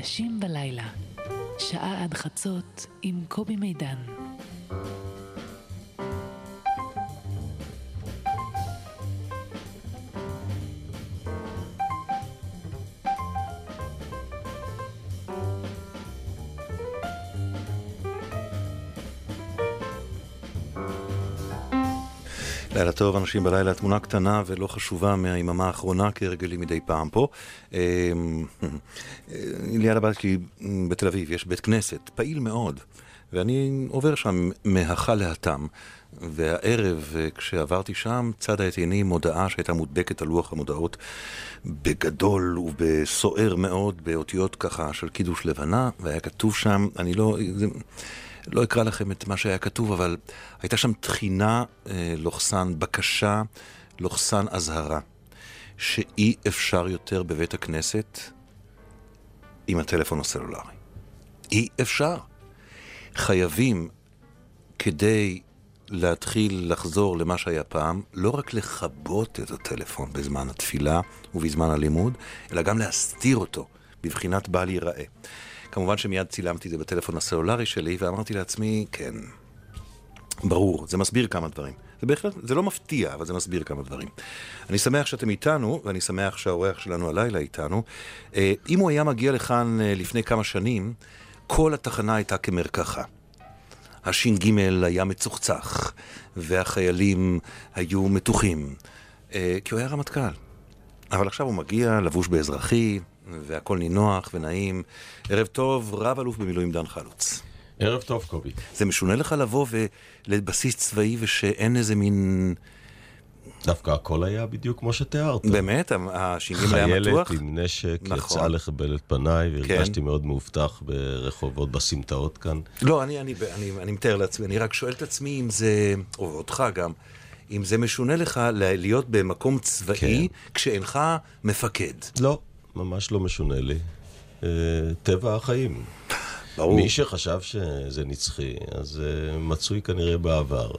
חדשים בלילה, שעה עד חצות עם קובי מידן. לילה טוב, אנשים בלילה, תמונה קטנה ולא חשובה מהיממה האחרונה, כהרגלי מדי פעם פה. אמ, ליד הבית שלי בתל אביב יש בית כנסת, פעיל מאוד, ואני עובר שם מהכה להתם. והערב, כשעברתי שם, צדה את עיני מודעה שהייתה מודבקת על לוח המודעות בגדול ובסוער מאוד, באותיות ככה של קידוש לבנה, והיה כתוב שם, אני לא... זה, לא אקרא לכם את מה שהיה כתוב, אבל הייתה שם תחינה, אה, לוחסן בקשה, לוחסן אזהרה, שאי אפשר יותר בבית הכנסת עם הטלפון הסלולרי. אי אפשר. חייבים, כדי להתחיל לחזור למה שהיה פעם, לא רק לכבות את הטלפון בזמן התפילה ובזמן הלימוד, אלא גם להסתיר אותו, בבחינת בל ייראה. כמובן שמיד צילמתי את זה בטלפון הסלולרי שלי, ואמרתי לעצמי, כן, ברור, זה מסביר כמה דברים. זה בהחלט, זה לא מפתיע, אבל זה מסביר כמה דברים. אני שמח שאתם איתנו, ואני שמח שהאורח שלנו הלילה איתנו. אה, אם הוא היה מגיע לכאן אה, לפני כמה שנים, כל התחנה הייתה כמרקחה. הש"ג היה מצוחצח, והחיילים היו מתוחים, אה, כי הוא היה רמטכ"ל. אבל עכשיו הוא מגיע לבוש באזרחי, והכל נינוח ונעים. ערב טוב, רב אלוף במילואים דן חלוץ. ערב טוב, קובי. זה משונה לך לבוא לבסיס צבאי ושאין איזה מין... דווקא הכל היה בדיוק כמו שתיארת. באמת? הש"ג היה מתוח? חיילת עם נשק נכון. יצאה לכבל את פניי, והרגשתי כן. מאוד מאובטח ברחובות, בסמטאות כאן. לא, אני, אני, אני, אני מתאר לעצמי, אני רק שואל את עצמי אם זה, או אותך גם, אם זה משונה לך להיות במקום צבאי כן. כשאינך מפקד. לא, ממש לא משונה לי. אה, טבע החיים. ברור. מי שחשב שזה נצחי, אז uh, מצוי כנראה בעבר.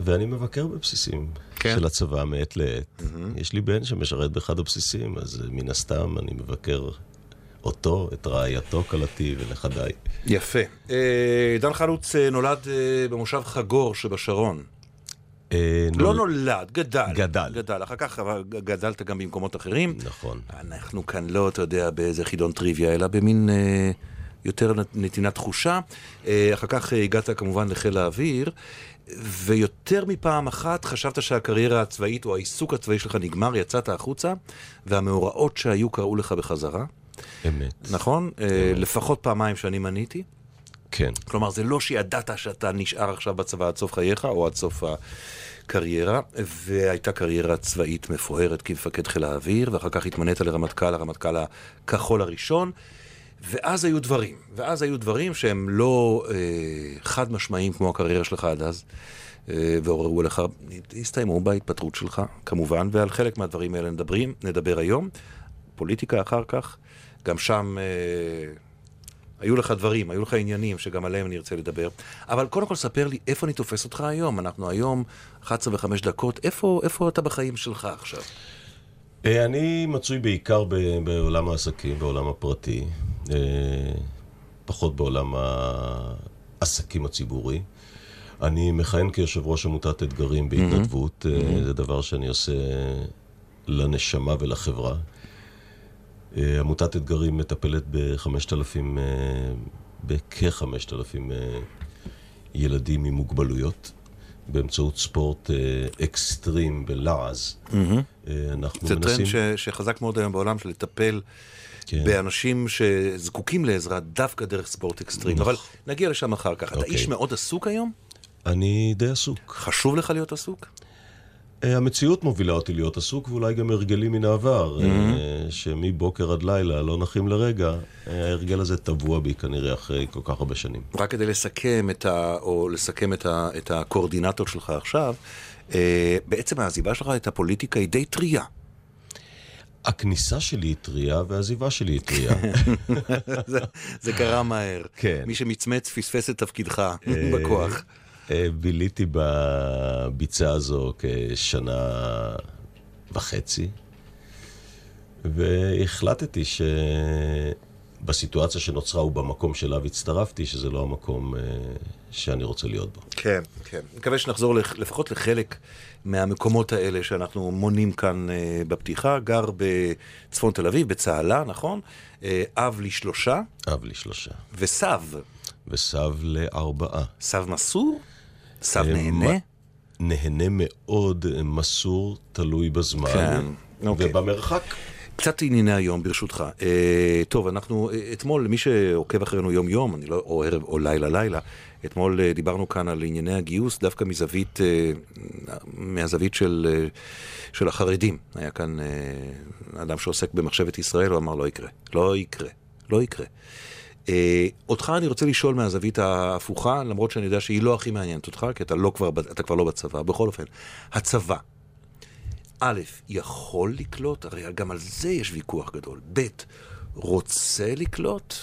ואני מבקר בבסיסים כן. של הצבא מעת לעת. Mm-hmm. יש לי בן שמשרת באחד הבסיסים, אז uh, מן הסתם אני מבקר אותו, את רעייתו, כלתי ונכדיי. יפה. דן חלוץ נולד במושב חגור שבשרון. אה, לא נולד, גדל. גדל. גדל. אחר כך גדלת גם במקומות אחרים. נכון. אנחנו כאן לא, אתה יודע, באיזה חידון טריוויה, אלא במין אה, יותר נתינת תחושה. אה, אחר כך הגעת כמובן לחיל האוויר. ויותר מפעם אחת חשבת שהקריירה הצבאית או העיסוק הצבאי שלך נגמר, יצאת החוצה, והמאורעות שהיו קראו לך בחזרה. אמת. נכון? אמת. לפחות פעמיים שאני מניתי. כן. כלומר, זה לא שידעת שאתה נשאר עכשיו בצבא עד סוף חייך, או עד סוף הקריירה, והייתה קריירה צבאית מפוארת כמפקד חיל האוויר, ואחר כך התמנית לרמטכ"ל, הרמטכ"ל הכחול הראשון, ואז היו דברים, ואז היו דברים שהם לא אה, חד משמעיים כמו הקריירה שלך עד אז. אה, ועוררו לך, הסתיימו בהתפטרות שלך, כמובן, ועל חלק מהדברים האלה נדברים, נדבר היום. פוליטיקה אחר כך, גם שם אה, היו לך דברים, היו לך עניינים שגם עליהם אני ארצה לדבר. אבל קודם כל ספר לי איפה אני תופס אותך היום. אנחנו היום 11 ו-5 דקות, איפה, איפה אתה בחיים שלך עכשיו? אה, אני מצוי בעיקר בעולם העסקים, בעולם הפרטי, אה, פחות בעולם העסקים הציבורי. אני מכהן כיושב ראש עמותת אתגרים בהתנדבות, mm-hmm. זה דבר שאני עושה לנשמה ולחברה. אה, עמותת אתגרים מטפלת ב-5,000, אה, בכ-5,000 אה, ילדים עם מוגבלויות. באמצעות ספורט אקסטרים בלעז. Mm-hmm. אנחנו זה מנסים... זה טרנד ש, שחזק מאוד היום בעולם, של לטפל כן. באנשים שזקוקים לעזרה דווקא דרך ספורט אקסטרים. נכון. אבל נגיע לשם אחר כך. אתה אוקיי. איש מאוד עסוק היום? אני די עסוק. חשוב לך להיות עסוק? אה, המציאות מובילה אותי להיות עסוק, ואולי גם הרגלים מן העבר, mm-hmm. שמבוקר עד לילה לא נחים לרגע, אה, ההרגל הזה טבוע בי כנראה אחרי כל כך הרבה שנים. רק כדי לסכם את ה... או לסכם את, ה... את הקואורדינטור שלך עכשיו, בעצם העזיבה שלך את הפוליטיקה היא די טריה. הכניסה שלי היא טריה והעזיבה שלי היא טריה. זה, זה קרה מהר. כן. מי שמצמץ פספס את תפקידך בכוח. אה, ביליתי בביצה הזו כשנה וחצי, והחלטתי בסיטואציה שנוצרה ובמקום שאליו הצטרפתי, שזה לא המקום אה, שאני רוצה להיות בו. כן, כן. מקווה שנחזור לפחות לחלק מהמקומות האלה שאנחנו מונים כאן אה, בפתיחה. גר בצפון תל אביב, בצהלה, נכון? אב לשלושה, אב לי שלושה. וסב. וסב לארבעה. סב מסור? סב אה, נהנה? נהנה מאוד, אה, מסור, תלוי בזמן. כן, אוקיי. ובמרחק. קצת ענייני היום, ברשותך. אה, טוב, אנחנו, אה, אתמול, למי שעוקב אחרינו יום-יום, אני לא, או ערב או לילה-לילה, אתמול אה, דיברנו כאן על ענייני הגיוס, דווקא מזווית, אה, מהזווית של, אה, של החרדים. היה כאן אה, אדם שעוסק במחשבת ישראל, הוא אמר, לא יקרה. לא יקרה. לא יקרה. אה, אותך אני רוצה לשאול מהזווית ההפוכה, למרות שאני יודע שהיא לא הכי מעניינת אותך, כי אתה, לא כבר, אתה כבר לא בצבא. בכל אופן, הצבא, א', יכול לקלוט, הרי גם על זה יש ויכוח גדול. ב', רוצה לקלוט,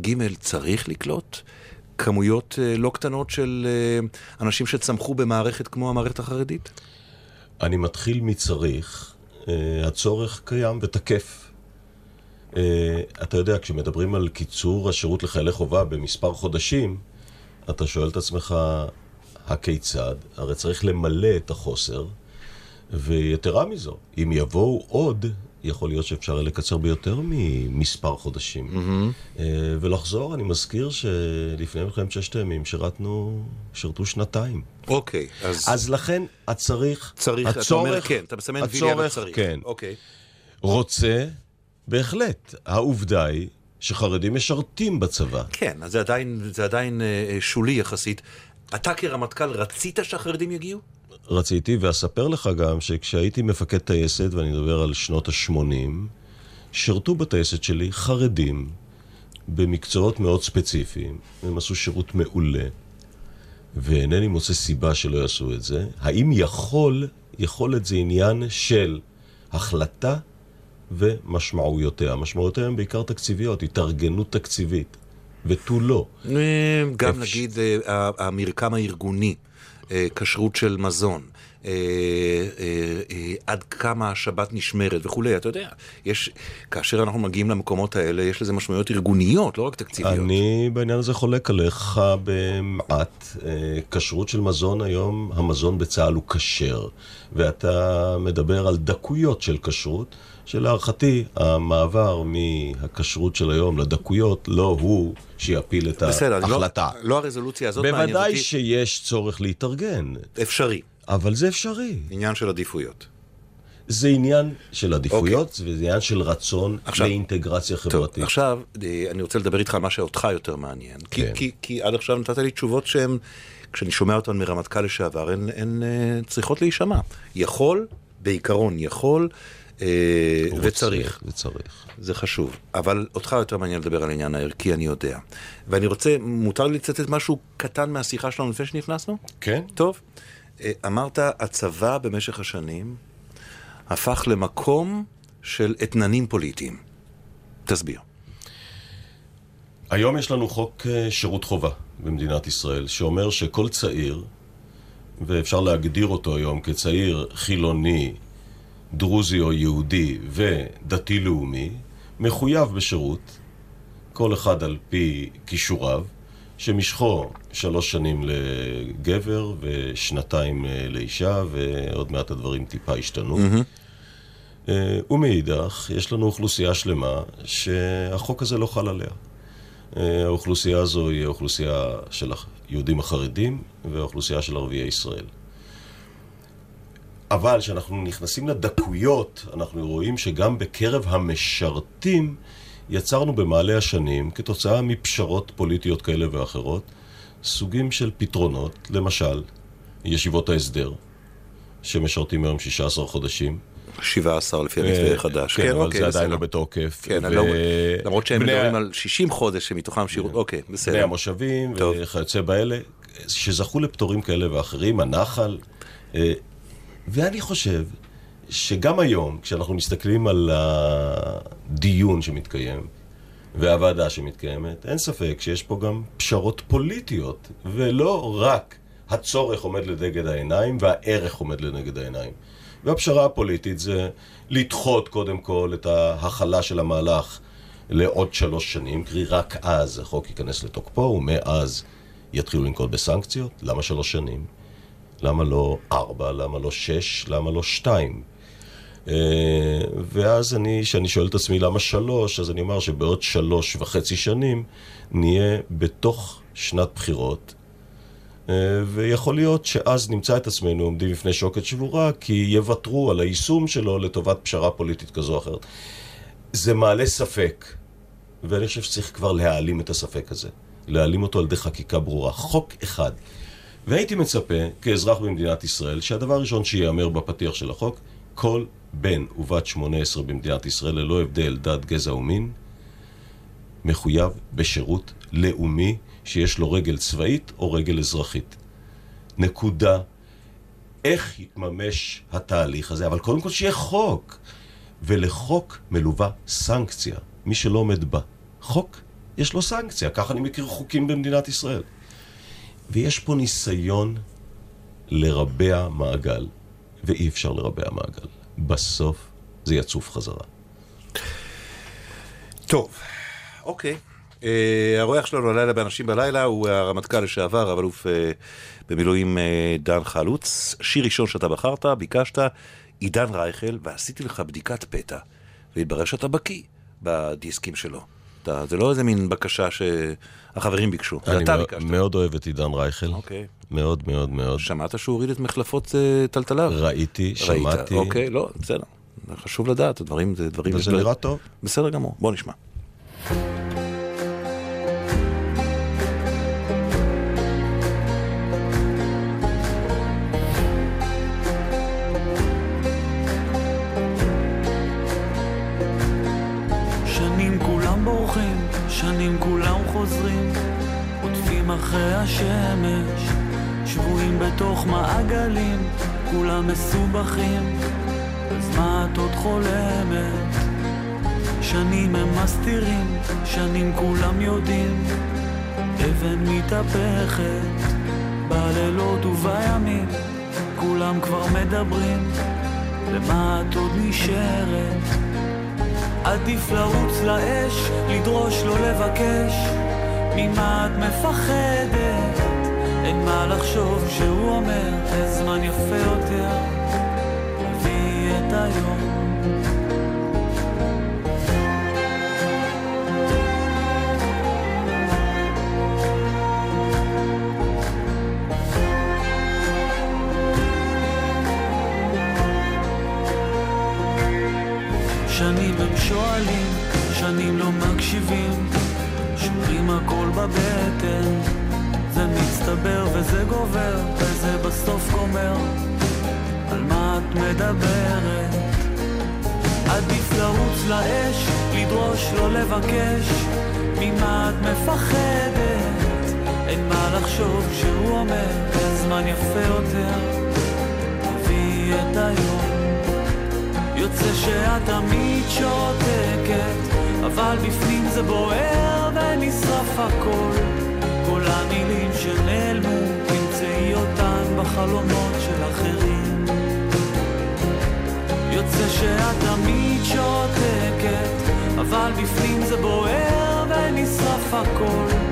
ג', צריך לקלוט. כמויות אה, לא קטנות של אה, אנשים שצמחו במערכת כמו המערכת החרדית? אני מתחיל מצריך, הצורך קיים ותקף. אה, אתה יודע, כשמדברים על קיצור השירות לחיילי חובה במספר חודשים, אתה שואל את עצמך, הכיצד? הרי צריך למלא את החוסר, ויתרה מזו, אם יבואו עוד, יכול להיות שאפשר יהיה לקצר ביותר ממספר חודשים. אה, ולחזור, אני מזכיר שלפני מלחמת ששת הימים שירתנו, שירתו שנתיים. אוקיי, אז, אז לכן הצריך, צריך, אתה הצורך, אומר כן, אתה מסמן וי ליד הצורך, הצריך. כן. אוקיי. רוצה, בהחלט. העובדה היא שחרדים משרתים בצבא. כן, אז זה עדיין, זה עדיין אה, שולי יחסית. אתה כרמטכ"ל רצית שהחרדים יגיעו? רציתי, ואספר לך גם שכשהייתי מפקד טייסת, ואני מדבר על שנות ה-80, שירתו בטייסת שלי חרדים במקצועות מאוד ספציפיים. הם עשו שירות מעולה, ואינני מוצא סיבה שלא יעשו את זה. האם יכול, יכולת זה עניין של החלטה ומשמעויותיה. משמעויותיה הן בעיקר תקציביות, התארגנות תקציבית, ותו לא. אה, גם אפש- נגיד אה, המרקם הארגוני, אה, כשרות של מזון, אה, אה, אה, עד כמה השבת נשמרת וכולי, אתה יודע, יש, כאשר אנחנו מגיעים למקומות האלה, יש לזה משמעויות ארגוניות, לא רק תקציביות. אני בעניין הזה חולק עליך במעט. כשרות של מזון היום, המזון בצה"ל הוא כשר, ואתה מדבר על דקויות של כשרות, שלהערכתי המעבר מהכשרות של היום לדקויות לא הוא שיפיל את בסדר, לא, ההחלטה. לא הרזולוציה הזאת מעניינת בוודאי אותי, שיש צורך להתארגן, אפשרי, אבל זה אפשרי. עניין של עדיפויות. זה עניין של עדיפויות, וזה עניין של רצון עכשיו- לאינטגרציה טוב, חברתית. עכשיו אה, אני רוצה לדבר איתך על מה שאותך יותר מעניין. כי, כן. כי, כי עד עכשיו נתת לי תשובות שהן, כשאני שומע אותן מרמטכ"ל לשעבר, הן, אה, צריכות להישמע. יכול, בעיקרון יכול, וצריך. וצריך. זה חשוב. אבל אותך יותר מעניין לדבר על העניין הערכי, אני יודע. ואני רוצה, מותר לי לצטט משהו קטן מהשיחה שלנו לפני שנכנסנו? כן? טוב. אה, אמרת, הצבא במשך השנים הפך למקום של אתננים פוליטיים. תסביר. היום יש לנו חוק אה, שירות חובה במדינת ישראל, שאומר שכל צעיר, ואפשר להגדיר אותו היום כצעיר חילוני, דרוזי או יהודי ודתי-לאומי, מחויב בשירות, כל אחד על פי כישוריו, שמשכו שלוש שנים לגבר ושנתיים אה, לאישה, ועוד מעט הדברים טיפה השתנו. אה, ומאידך, יש לנו אוכלוסייה שלמה שהחוק הזה לא חל עליה. אה, האוכלוסייה הזו היא האוכלוסייה של היהודים החרדים והאוכלוסייה של ערביי ישראל. אבל כשאנחנו נכנסים לדקויות, אנחנו רואים שגם בקרב המשרתים יצרנו במעלה השנים, כתוצאה מפשרות פוליטיות כאלה ואחרות, סוגים של פתרונות, למשל, ישיבות ההסדר, שמשרתים היום 16 חודשים. 17 לפי המתווה החדש. כן, אבל אוקיי, זה. עדיין לא בתוקף. כן, ו- לא- למרות שהם בני מדברים על 60 חודש שמתוכם שירות, אוקיי, בני בסדר. המושבים טוב. וכיוצא באלה, שזכו לפטורים כאלה ואחרים, הנחל. ואני חושב שגם היום, כשאנחנו מסתכלים על הדיון שמתקיים והוועדה שמתקיימת, אין ספק שיש פה גם פשרות פוליטיות, ולא רק הצורך עומד לנגד העיניים והערך עומד לנגד העיניים. והפשרה הפוליטית זה לדחות קודם כל את ההכלה של המהלך לעוד שלוש שנים, קרי רק אז החוק ייכנס לתוקפו, ומאז יתחילו לנקוט בסנקציות. למה שלוש שנים? למה לא ארבע? למה לא שש? למה לא שתיים? אה, ואז אני, כשאני שואל את עצמי למה שלוש, אז אני אומר שבעוד שלוש וחצי שנים נהיה בתוך שנת בחירות, אה, ויכול להיות שאז נמצא את עצמנו עומדים בפני שוקת שבורה, כי יוותרו על היישום שלו לטובת פשרה פוליטית כזו או אחרת. זה מעלה ספק, ואני חושב שצריך כבר להעלים את הספק הזה. להעלים אותו על ידי חקיקה ברורה. חוק אחד. והייתי מצפה, כאזרח במדינת ישראל, שהדבר הראשון שייאמר בפתיח של החוק, כל בן ובת 18 במדינת ישראל, ללא הבדל דת, גזע ומין, מחויב בשירות לאומי שיש לו רגל צבאית או רגל אזרחית. נקודה. איך יתממש התהליך הזה? אבל קודם כל שיהיה חוק. ולחוק מלווה סנקציה. מי שלא עומד בה. חוק, יש לו סנקציה. ככה אני מכיר חוקים במדינת ישראל. ויש פה ניסיון לרבע מעגל, ואי אפשר לרבע מעגל. בסוף זה יצוף חזרה. טוב, אוקיי. Uh, האורח שלנו הלילה באנשים בלילה הוא הרמטכ"ל לשעבר, רב אלוף uh, במילואים uh, דן חלוץ. שיר ראשון שאתה בחרת, ביקשת, עידן רייכל, ועשיתי לך בדיקת פתע, והתברר שאתה בקיא בדיסקים שלו. אתה, זה לא איזה מין בקשה שהחברים ביקשו, זה אתה ביקשת. אני מאוד אוהב את עידן רייכל. אוקיי. מאוד מאוד מאוד. שמעת שהוא הוריד את מחלפות uh, טלטליו? ראיתי, ראית, שמעתי. אוקיי, לא, בסדר. חשוב לדעת, הדברים זה דברים... וזה נראה טוב. בסדר גמור, בוא נשמע. שנים כולם חוזרים, עוטפים אחרי השמש, שבויים בתוך מעגלים, כולם מסובכים, אז מה את עוד חולמת? שנים הם מסתירים, שנים כולם יודעים, אבן מתהפכת, בלילות ובימים, כולם כבר מדברים, למה את עוד נשארת? עדיף לרוץ לאש, לדרוש לא לבקש, ממה את מפחדת? אין מה לחשוב כשהוא אומר, הזמן יפה יותר, שנים לא מקשיבים, שומרים הכל בבטן, זה מצטבר וזה גובר, וזה בסוף גומר, על מה את מדברת? עדיף לרוץ לאש, לדרוש לא לבקש, ממה את מפחדת? אין מה לחשוב כשהוא אומר, הזמן יפה יותר, תביאי את היום. יוצא שאת תמיד שותקת, אבל בפנים זה בוער ונשרף הכל. כל המילים שנעלמו, תמצאי אותן בחלומות של אחרים. יוצא שאת תמיד שותקת, אבל בפנים זה בוער ונשרף הכל.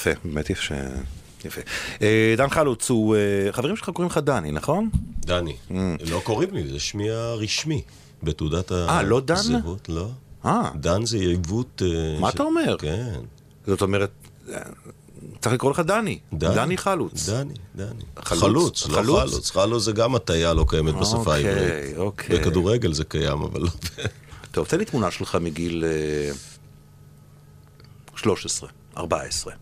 יפה, באמת יפה. יפה. אה, דן חלוץ הוא, אה, חברים שלך קוראים לך דני, נכון? דני. לא קוראים לי, זה שמי הרשמי בתעודת Mm. אה, לא דן? הזהות, לא. אה, דן זה עיוות... מה ש- אתה אומר? כן. זאת אומרת, צריך לקרוא לך דני. דני חלוץ. דני, דני. חלוץ? חלוץ, לא חלוץ? חלוץ. חלוץ זה גם הטיה לא קיימת בשפה אוקיי, העברית. אוקיי. בכדורגל זה קיים, אבל לא... טוב, תן לי תמונה שלך מגיל אה, 13, 14.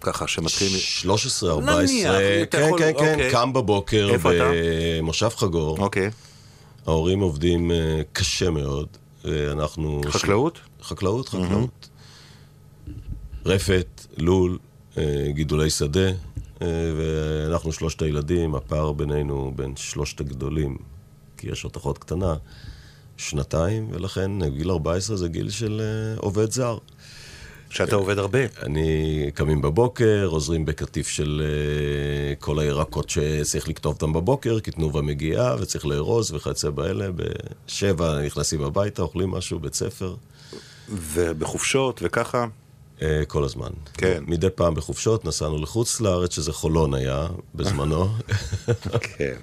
ככה שמתחיל... 13, 14, נניח, אתה כן, יכול- כן, כן, אוקיי. קם בבוקר? במושב חגור. אוקיי. ההורים עובדים אה, קשה מאוד. אה, אנחנו... חקלאות? חקלאות, חקלאות. רפת, לול, אה, גידולי שדה, אה, ואנחנו שלושת הילדים, הפער בינינו בין שלושת הגדולים, כי יש עוד אחות קטנה, שנתיים, ולכן אה, גיל 14 זה גיל של אה, עובד זר. שאתה עובד הרבה. אני קמים בבוקר, עוזרים בקטיף של אה, כל הירקות שצריך לקטוף אותם בבוקר, כי תנובה מגיעה וצריך לארוז וכיוצא באלה. בשבע נכנסים הביתה, אוכלים משהו, בית ספר, ובחופשות וככה. אה, כל הזמן. כן. מדי פעם בחופשות נסענו לחוץ לארץ, שזה חולון היה בזמנו, כן.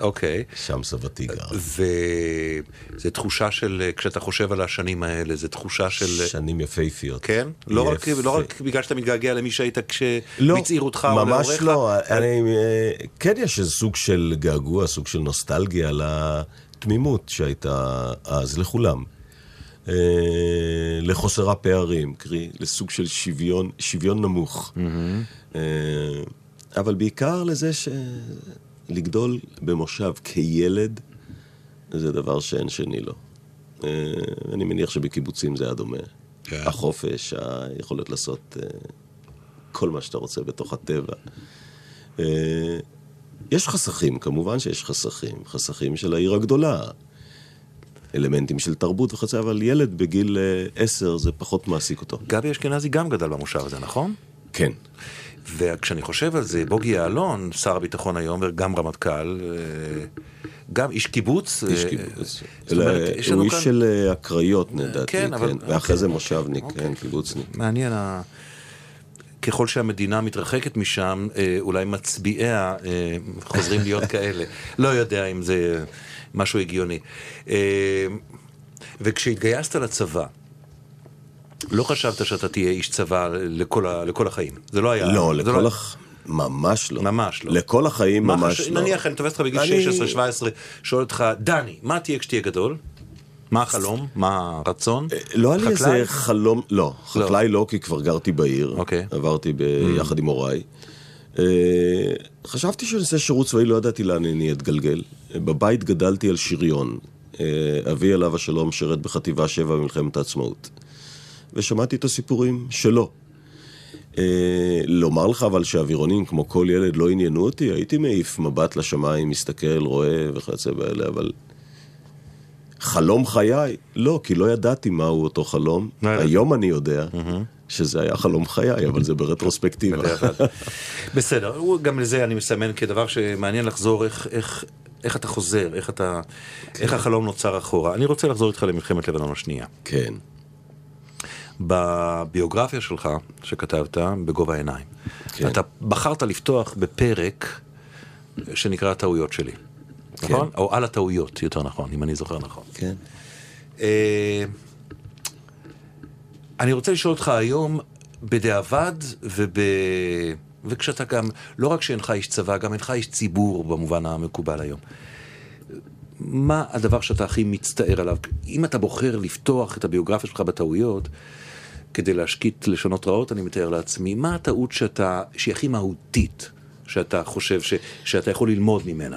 אוקיי. שם סבתי גר. וזה תחושה של, כשאתה חושב על השנים האלה, זה תחושה של... שנים יפהפיות. כן? לא רק. לא רק בגלל שאתה מתגעגע למי שהיית לא, כשמצעירותך או ממש להוריך? לא. אני, אה, כן יש איזה סוג של געגוע, סוג של נוסטלגיה לתמימות שהייתה אז לכולם. אה, לחוסר הפערים, קרי, לסוג של שוויון, שוויון נמוך. אה, אבל בעיקר לזה שלגדול במושב כילד, זה דבר שאין שני לו. אה, אני מניח שבקיבוצים זה היה דומה. כן. החופש, היכולת לעשות אה, כל מה שאתה רוצה בתוך הטבע. אה, יש חסכים, כמובן שיש חסכים. חסכים של העיר הגדולה. אלמנטים של תרבות וכיוצא, אבל ילד בגיל עשר זה פחות מעסיק אותו. גבי אשכנזי גם גדל במושב הזה, נכון? כן. וכשאני חושב על זה, בוגי יעלון, שר הביטחון היום, וגם רמטכ"ל, אה, גם איש קיבוץ. איש אה, קיבוץ. אומרת, הוא כאן- איש של אה, הקריות, לדעתי, כן, אבל- ואחרי אוקיי. זה מושבניק, אוקיי. כן, קיבוצניק. מעניין, ככל שהמדינה מתרחקת משם, אולי מצביעיה חוזרים להיות כאלה. לא יודע אם זה משהו הגיוני. וכשהתגייסת לצבא, לא חשבת שאתה תהיה איש צבא לכל, ה, לכל החיים. זה לא היה... לא, זה לכל הח... ממש לא. ממש לא. לכל החיים ממש חש- לא. נניח אני תופס אותך בגיל אני- 16-17, שואל אותך, דני, מה תהיה כשתהיה גדול? מה החלום? מה הרצון? לא היה לי? איזה חלום, לא, חקלאי לא, כי כבר גרתי בעיר. אוקיי. עברתי ביחד עם הוריי. אה, חשבתי שאני אעשה שירות צבאי, לא ידעתי לאן אני אתגלגל. אה, בבית גדלתי על שריון. אה, אבי עליו השלום שירת בחטיבה 7 במלחמת העצמאות. ושמעתי את הסיפורים שלו. אה, לומר לך אבל שאווירונים כמו כל ילד לא עניינו אותי, הייתי מעיף מבט לשמיים, מסתכל, רואה וכיוצא באלה, אבל חלום חיי? לא, כי לא ידעתי מהו אותו חלום. לא. היום אני יודע שזה היה חלום חיי, אבל זה ברטרוספקטיבה. בסדר, גם לזה אני מסמן כדבר שמעניין לחזור איך, איך, איך אתה חוזר, איך, אתה, איך החלום נוצר אחורה. אני רוצה לחזור איתך למלחמת לבנון השנייה. כן. בביוגרפיה שלך, שכתבת, בגובה העיניים, כן. אתה בחרת לפתוח בפרק שנקרא הטעויות שלי. כן. נכון? או על הטעויות, יותר נכון, אם אני זוכר נכון. כן. אה, אני רוצה לשאול אותך היום, בדיעבד וב... וכשאתה גם, לא רק שאינך איש צבא, גם אינך איש ציבור במובן המקובל היום. מה הדבר שאתה הכי מצטער עליו? אם אתה בוחר לפתוח את הביוגרפיה שלך בטעויות, כדי להשקיט לשונות רעות, אני מתאר לעצמי, מה הטעות שאתה, שהיא הכי מהותית, שאתה חושב ש, שאתה יכול ללמוד ממנה?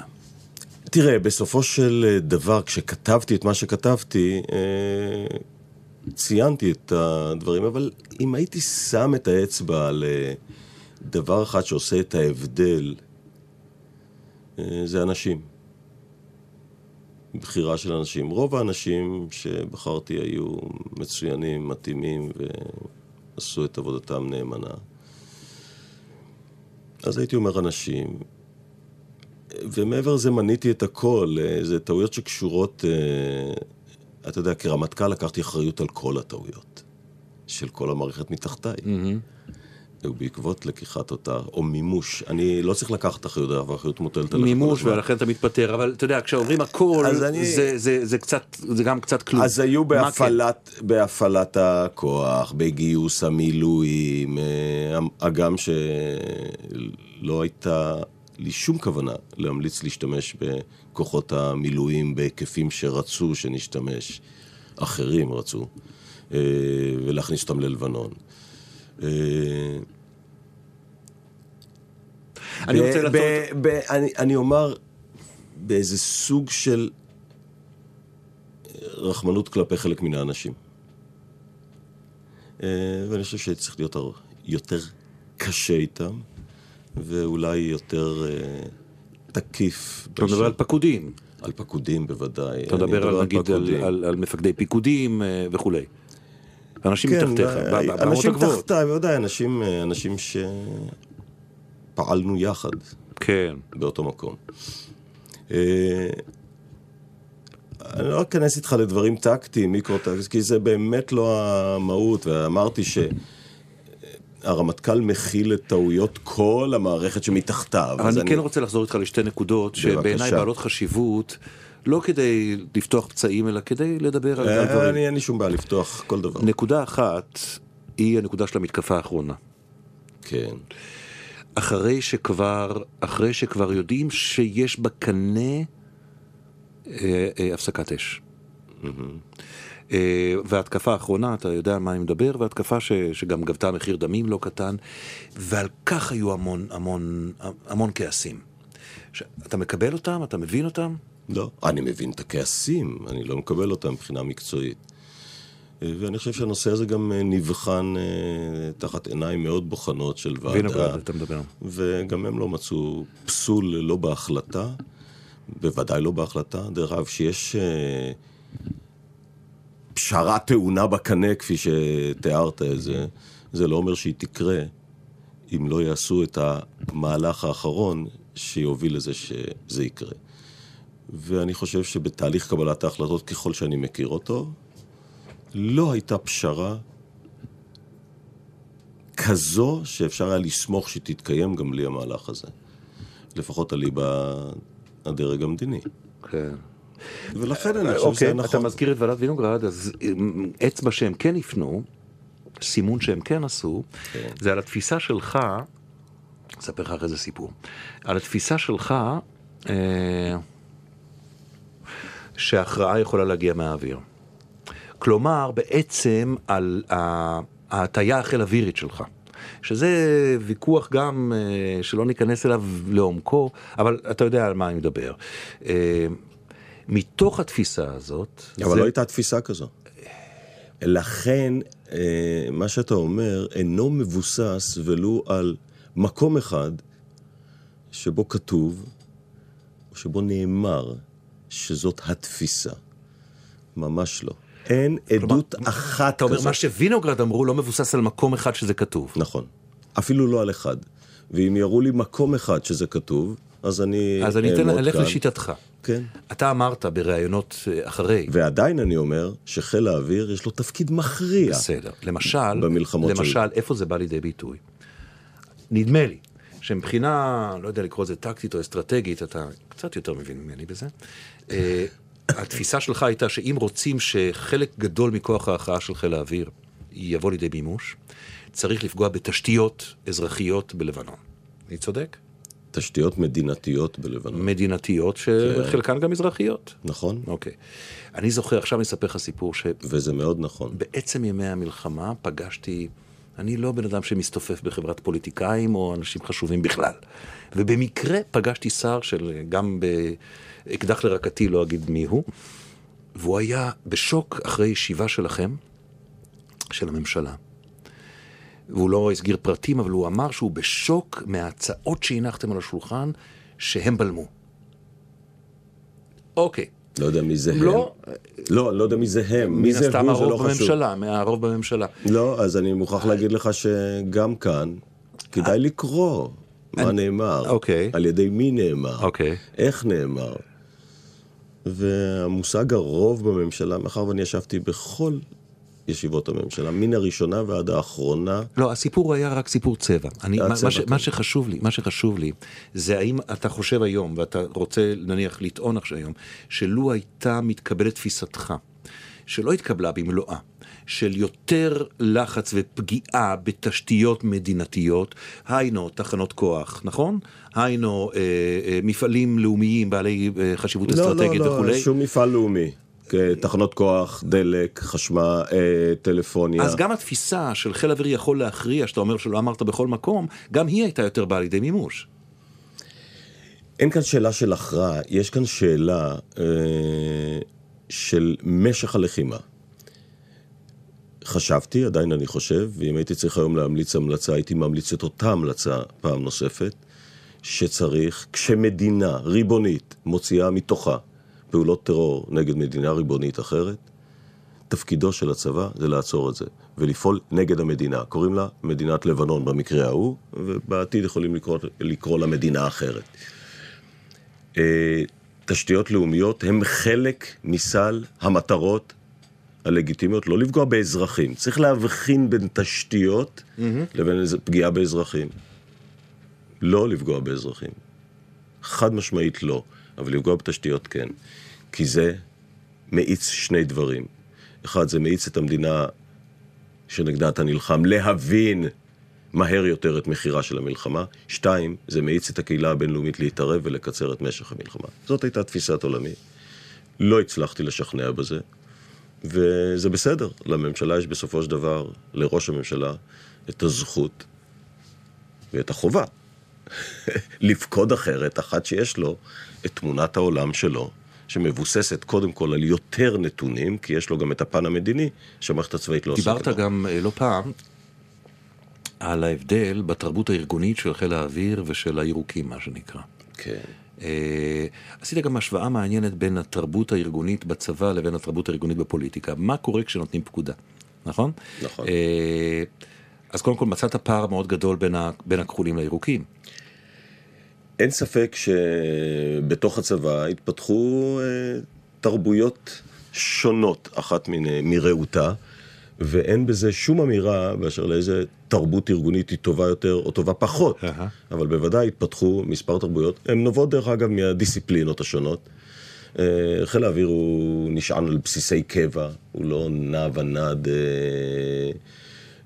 תראה, בסופו של דבר, כשכתבתי את מה שכתבתי, אה, ציינתי את הדברים, אבל אם הייתי שם את האצבע על אה, דבר אחד שעושה את ההבדל, אה, זה אנשים. בחירה של אנשים. רוב האנשים שבחרתי היו מצוינים, מתאימים ועשו את עבודתם נאמנה. אז הייתי אומר אנשים, ומעבר לזה מניתי את הכל, אה, זה טעויות שקשורות, אה, אתה יודע, כרמטכ"ל לקחתי אחריות על כל הטעויות של כל המערכת מתחתיי. ובעקבות לקיחת אותה, או מימוש, אני לא צריך לקחת אחריות, אבל האחריות מוטלת עליך. מימוש. ולכן אתה מתפטר, אבל אתה יודע, כשאומרים הכל, אז אני- זה- זה זה קצת, זה גם קצת כלום. אז היו כן? בהפעלת, בהפעלת הכוח, בגיוס המילואים, אה, הגם שלא הייתה לי שום כוונה להמליץ להשתמש בכוחות המילואים בהיקפים שרצו שנשתמש, אחרים רצו, אה, ולהכניס אותם ללבנון. אה, אני רוצה ב- אני- אומר, באיזה סוג של רחמנות כלפי חלק מן האנשים. אה, ואני חושב שצריך להיות יותר קשה איתם, ואולי יותר אה, תקיף. אתה מדבר על פקודים, על פקודים בוודאי. אתה מדבר על נגיד על-. על על מפקדי פיקודים אה, וכולי. אנשים כן, מתחתיך, ברמות אנשים הגבוהות. תחתיי, בוודאי, אנשים, אה, אנשים שפעלנו יחד. כן. באותו מקום. אה, אני לא אכנס איתך לדברים טקטיים, מיקרו-טקטיים, כי זה באמת לא המהות, ואמרתי שהרמטכ"ל מכיל את טעויות כל המערכת שמתחתיו. אבל אני כן רוצה לחזור איתך לשתי נקודות שבעיניי. בעלות חשיבות, לא כדי לפתוח פצעים, אלא כדי לדבר על אה, דברים. אני אין לי שום בעיה לפתוח כל דבר. נקודה אחת היא הנקודה של המתקפה האחרונה. כן. אחרי שכבר, אחרי שכבר יודעים שיש בקנה אה, אה, הפסקת אש. אה, וההתקפה האחרונה, אתה יודע על מה אני מדבר, והתקפה ש, שגם גבתה מחיר דמים לא קטן, ועל כך היו המון המון המון כעסים. אתה מקבל אותם? אתה מבין אותם? לא. אני מבין את הכעסים, אני לא מקבל אותם מבחינה מקצועית. ואני חושב שהנושא הזה גם אה, נבחן אה, תחת עיניים מאוד בוחנות של ועדה. וינוגרד, אתה מדבר. וגם הם לא מצאו פסול לא בהחלטה, בוודאי לא בהחלטה. דרך אגב, שיש אה, פשרה טעונה בקנה, כפי שתיארת את זה, זה לא אומר שהיא תקרה אם לא יעשו את המהלך האחרון שיוביל לזה שזה יקרה. ואני חושב שבתהליך קבלת ההחלטות, ככל שאני מכיר אותו, לא הייתה פשרה כזו שאפשר היה לסמוך שתתקיים גם בלי המהלך הזה. לפחות אליבא הדרג המדיני. כן. ולכן אני חושב שזה אוקיי, נכון. אתה מזכיר את ועדת וינוגרד, אז אצבע שהם כן הפנו, סימון שהם כן עשו, זה על התפיסה שלך, אספר לך אחרי זה סיפור, על התפיסה שלך, אה, שההכרעה יכולה להגיע מהאוויר. כלומר, בעצם על ההטייה החיל אווירית שלך. שזה ויכוח גם אה, שלא ניכנס אליו לעומקו, אבל אתה יודע על מה אני מדבר. אה, מתוך התפיסה הזאת, אבל זה- לא הייתה תפיסה כזו. לכן, אה, מה שאתה אומר אינו מבוסס ולו על מקום אחד שבו כתוב, שבו נאמר, שזאת התפיסה. ממש לא. אין עדות אחת אתה אומר, כזאת. מה שווינוגרד אמרו לא מבוסס על מקום אחד שזה כתוב. נכון. אפילו לא על אחד. ואם יראו לי מקום אחד שזה כתוב, אז אני אז אני אתן, אלך כאן. לשיטתך. כן. אתה אמרת בראיונות אה, אחרי, ועדיין אני אומר שחיל האוויר יש לו תפקיד מכריע. בסדר. למשל, במלחמות של- למשל, איפה זה בא לידי ביטוי? נדמה לי שמבחינה, לא יודע לקרוא לזה טקטית או אסטרטגית, אתה קצת יותר מבין ממני בזה. אה, התפיסה שלך הייתה שאם רוצים שחלק גדול מכוח ההכרעה של חיל האוויר יבוא לידי מימוש, צריך לפגוע בתשתיות אזרחיות בלבנון. אני צודק? תשתיות מדינתיות בלבנון. מדינתיות, שחלקן גם אזרחיות. נכון? אוקיי. אני זוכר, עכשיו אני אספר לך סיפור, ש... וזה מאוד נכון. בעצם ימי המלחמה פגשתי, אני לא בן אדם שמסתופף בחברת פוליטיקאים או אנשים חשובים בכלל. ובמקרה פגשתי שר של גם באקדח לרקתי, לא אגיד מי הוא, והוא היה בשוק אחרי ישיבה שלכם, של הממשלה. והוא לא הסגיר פרטים, אבל הוא אמר שהוא בשוק מההצעות שהנחתם על השולחן, שהם בלמו. אוקיי. לא יודע מי זה לא, הם. לא, לא יודע מי זה הם. מי מן זה הסתם הוא זה לא הרוב חשוב. בממשלה, מהרוב בממשלה. לא, אז אני מוכרח להגיד לך שגם כאן כדאי לקרוא מה נאמר, אוקיי. על ידי מי נאמר, אוקיי. איך נאמר. והמושג הרוב בממשלה, מאחר ואני ישבתי בכל ישיבות הממשלה, מן הראשונה ועד האחרונה, לא, הסיפור היה רק סיפור צבע. אני, מה, הצבע, מה, ש, כן. מה שחשוב לי, מה שחשוב לי, זה האם אתה חושב היום, ואתה רוצה נניח לטעון עכשיו היום, שלו הייתה מתקבלת תפיסתך, שלא התקבלה במלואה, של יותר לחץ ופגיעה בתשתיות מדינתיות, היינו תחנות כוח, נכון? היינו אה, אה, מפעלים לאומיים בעלי אה, חשיבות לא, אסטרטגית לא, לא, וכולי. שום מפעל לאומי. תחנות כוח, דלק, חשמל, אה, טלפוניה. אז גם התפיסה של חיל אוויר יכול להכריע, שאתה אומר שלא אמרת בכל מקום, גם היא הייתה יותר באה לידי מימוש. אין כאן שאלה של הכרעה, יש כאן שאלה אה, של משך הלחימה. חשבתי, עדיין אני חושב, ואם הייתי צריך היום להמליץ המלצה, הייתי ממליץ את אותה המלצה פעם נוספת, שצריך, כשמדינה ריבונית מוציאה מתוכה פעולות טרור נגד מדינה ריבונית אחרת, תפקידו של הצבא זה לעצור את זה, ולפעול נגד המדינה. קוראים לה מדינת לבנון במקרה ההוא, ובעתיד יכולים לקרוא, לקרוא לה מדינה אחרת. אה, תשתיות לאומיות הם חלק מסל המטרות הלגיטימיות, לא לפגוע באזרחים. צריך להבחין בין תשתיות mm-hmm. לבין פגיעה באזרחים. לא לפגוע באזרחים. חד משמעית לא, אבל לפגוע בתשתיות כן. כי זה מאיץ שני דברים. אחד, זה מאיץ את המדינה שנגדה אתה נלחם להבין מהר יותר את מחירה של המלחמה. שתיים, זה מאיץ את הקהילה הבינלאומית להתערב ולקצר את משך המלחמה. זאת הייתה תפיסת עולמי. לא הצלחתי לשכנע בזה, וזה בסדר. לממשלה יש בסופו של דבר, לראש הממשלה, את הזכות ואת החובה לפקוד אחרת, אחת שיש לו את תמונת העולם שלו, שמבוססת קודם כל על יותר נתונים, כי יש לו גם את הפן המדיני, שהמערכת הצבאית לא בו. דיברת גם אה, לא פעם על ההבדל בתרבות הארגונית של חיל האוויר ושל הירוקים, מה שנקרא. כן. אה, עשית גם השוואה מעניינת בין התרבות הארגונית בצבא לבין התרבות הארגונית בפוליטיקה. מה קורה כשנותנים פקודה, נכון? נכון. אה, אז קודם כל מצאת פער מאוד גדול בין, ה, בין הכחולים לירוקים. אין ספק שבתוך הצבא התפתחו אה, תרבויות שונות, אחת מרעותה, ואין בזה שום אמירה באשר לאיזה תרבות ארגונית היא טובה יותר או טובה פחות. אהה. אבל בוודאי התפתחו מספר תרבויות, הן נובעות דרך אגב מהדיסציפלינות השונות. אה, חיל האוויר הוא נשען על בסיסי קבע, הוא לא נע ונד אה,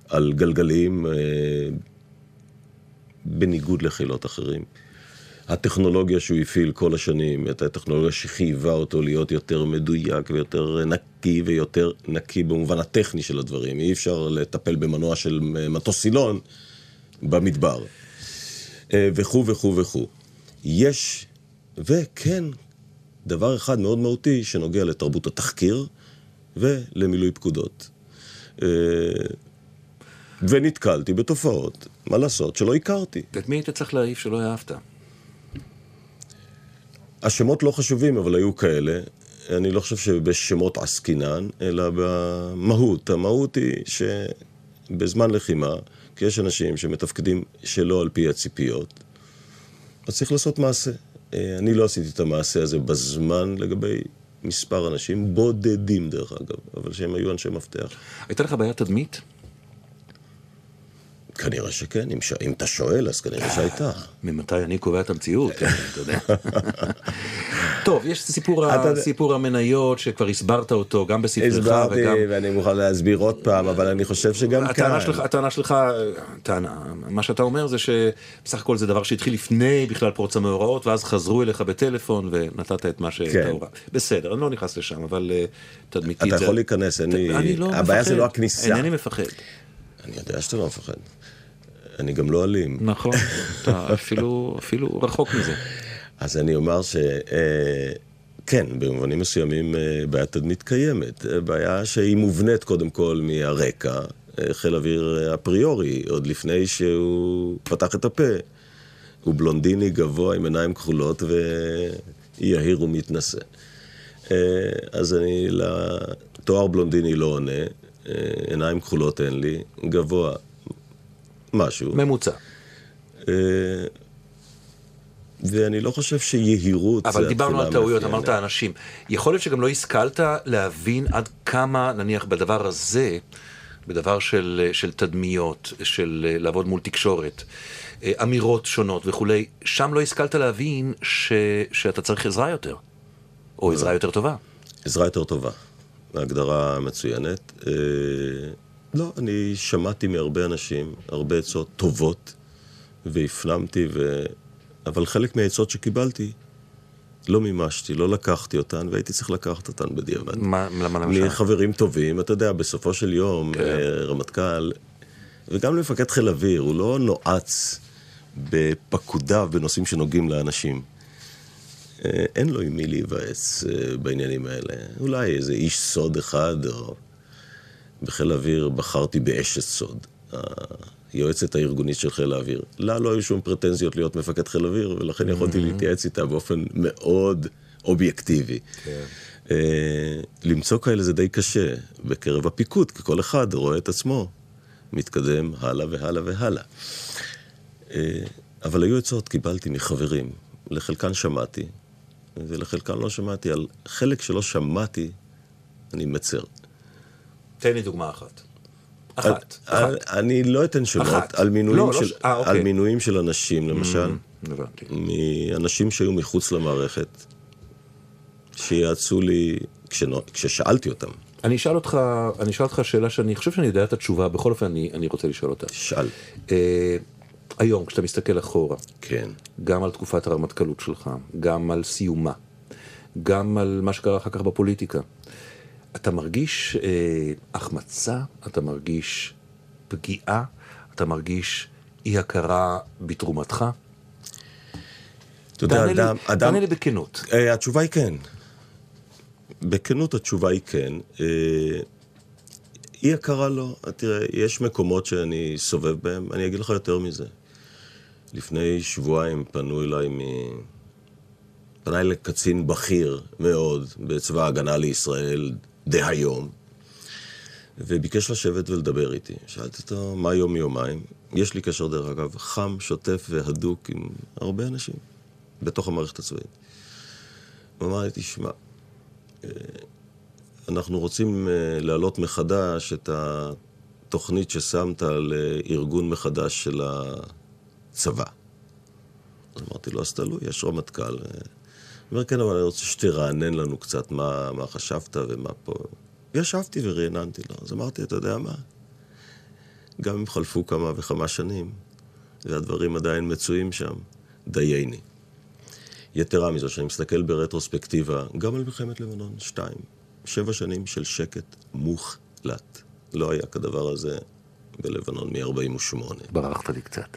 על גלגלים, אה, בניגוד לחילות אחרים. הטכנולוגיה שהוא הפעיל כל השנים, את הטכנולוגיה שחייבה אותו להיות יותר מדויק ויותר נקי ויותר נקי במובן הטכני של הדברים. אי אפשר לטפל במנוע של מטוס סילון במדבר. אה, וכו' וכו' וכו'. יש, וכן, דבר אחד מאוד מהותי שנוגע לתרבות התחקיר ולמילוי פקודות. אה, ונתקלתי בתופעות, מה לעשות, שלא הכרתי. את מי היית צריך להעיף שלא אהבת? השמות לא חשובים, אבל היו כאלה. אני לא חושב שבשמות עסקינן, אלא במהות. המהות היא שבזמן לחימה, כי יש אנשים שמתפקדים שלא על פי הציפיות, אז צריך לעשות מעשה. אה, אני לא עשיתי את המעשה הזה בזמן לגבי מספר אנשים, בודדים דרך אגב, אבל שהם היו אנשי מפתח. הייתה לך בעיית תדמית? כנראה שכן, אם, ש... אם אתה שואל, אז כנראה שהייתה. ממתי אני קובע את המציאות, כן, אתה יודע. טוב, יש סיפור, אתה- סיפור המניות שכבר הסברת אותו, גם בספרך הסברתי, וגם... ואני מוכן להסביר עוד פעם, אבל אני חושב שגם כאן... שלך, הטענה שלך, טענה, מה שאתה אומר זה שבסך הכל זה דבר שהתחיל לפני בכלל פרוץ המאורעות, ואז חזרו אליך בטלפון ונתת את מה שאתה כן. בסדר, אני לא נכנס לשם, אבל אה, תדמיתית... אתה זה- יכול להיכנס, לי... אני לא הבעיה מפחד. זה לא הכניסה. אינני מפחד. אני יודע שאתה לא מפחד. אני גם לא אלים. נכון, אתה אפילו, אפילו רחוק מזה. אז אני אומר ש... אה, כן, במובנים מסוימים אה, בעיית תדמית קיימת. אה, בעיה שהיא מובנית קודם כל מהרקע. חיל אוויר אפריורי, עוד לפני שהוא פתח את הפה. הוא בלונדיני גבוה עם עיניים כחולות ויהיר ומתנשא. אז אני לתואר בלונדיני לא עונה, עיניים כחולות אין לי, גבוה משהו. ממוצע. אה, ואני לא חושב שיהירות אבל דיברנו על טעויות. אמרת אנשים. יכול להיות שגם לא השכלת להבין עד כמה, נניח, בדבר הזה, בדבר של, של תדמיות, של אה, לעבוד מול תקשורת, אה, אמירות שונות וכולי, שם לא השכלת להבין ש, שאתה צריך עזרה יותר, או עזרה יותר טובה. עזרה יותר טובה. הגדרה מצוינת. אה, לא, אני שמעתי מהרבה אנשים, הרבה עצות טובות, והפנמתי, ו... אבל חלק מהעצות שקיבלתי, לא מימשתי, לא לקחתי אותן, והייתי צריך לקחת אותן בדיעבד. מה, למה למשל? מחברים טובים, אתה יודע, בסופו של יום, כן. אה, רמטכ"ל, וגם למפקד חיל אוויר, הוא לא נועץ בפקודיו בנושאים שנוגעים לאנשים. אה, אין לו עם מי להיוועץ אה, בעניינים האלה. אולי איזה איש סוד אחד, או בחיל האוויר בחרתי באשת סוד, היועצת הארגונית של חיל האוויר. לה לא היו שום פרטנזיות להיות מפקד חיל אוויר, ולכן יכולתי להתייעץ איתה באופן מאוד אובייקטיבי. אה, למצוא כאלה זה די קשה בקרב הפיקוד, כי כל אחד רואה את עצמו מתקדם הלאה והלאה והלאה. אה, אבל היו עצות קיבלתי מחברים, לחלקן שמעתי, ולחלקן לא שמעתי. על חלק שלא שמעתי, אני מצר. תן לי דוגמה אחת. אחת. על- אחת. אני לא אתן שמות, אחת. על מינויים, לא, לא של, ש- אה, אוקיי. על מינויים של אנשים, למשל, הבנתי. מאנשים שהיו מחוץ למערכת, שיעצו לי, כשנו- כששאלתי אותם, אני אשאל אותך, אני אשאל אותך שאלה שאני חושב שאני יודע את התשובה, בכל אופן אני, אני רוצה לשאול אותה. שאל, אה, היום, כשאתה מסתכל אחורה, כן. גם על תקופת הרמטכ"לות שלך, גם על סיומה, גם על מה שקרה אחר כך בפוליטיקה, אתה מרגיש אה, החמצה, אתה מרגיש פגיעה, אתה מרגיש אי הכרה בתרומתך? אתה יודע, תענה לי- אדם, אדם, תענה לי בכנות. אה, התשובה היא כן. בכנות התשובה היא כן. אה, אי הכרה לא. תראה, יש מקומות שאני סובב בהם, אני אגיד לך יותר מזה. לפני שבועיים פנו אליי מ... פנה אליי קצין בכיר מאוד בצבא ההגנה לישראל דהיום, וביקש לשבת ולדבר איתי. שאלתי אותו, מה יום מיומיים? יש לי קשר, דרך אגב, חם, שוטף והדוק עם הרבה אנשים בתוך המערכת הצבאית. הוא אמר לי, תשמע, אה, אנחנו רוצים אה, להעלות מחדש את התוכנית ששמת לארגון מחדש של הצבא. אז אמרתי לו, אז תלוי, יש רמטכ"ל. אה, הוא אומר, כן, אבל אני רוצה שתרענן לנו קצת מה, מה חשבת ומה פה. ישבתי ורעננתי לו. אז אמרתי, אתה יודע מה? גם אם חלפו כמה וכמה שנים, והדברים עדיין מצויים שם, דייני. יתרה מזו, שאני מסתכל ברטרוספקטיבה, גם על מלחמת לבנון 2, שבע שנים של שקט מוחלט. לא היה כדבר הזה בלבנון מ-48. ברחת לי קצת.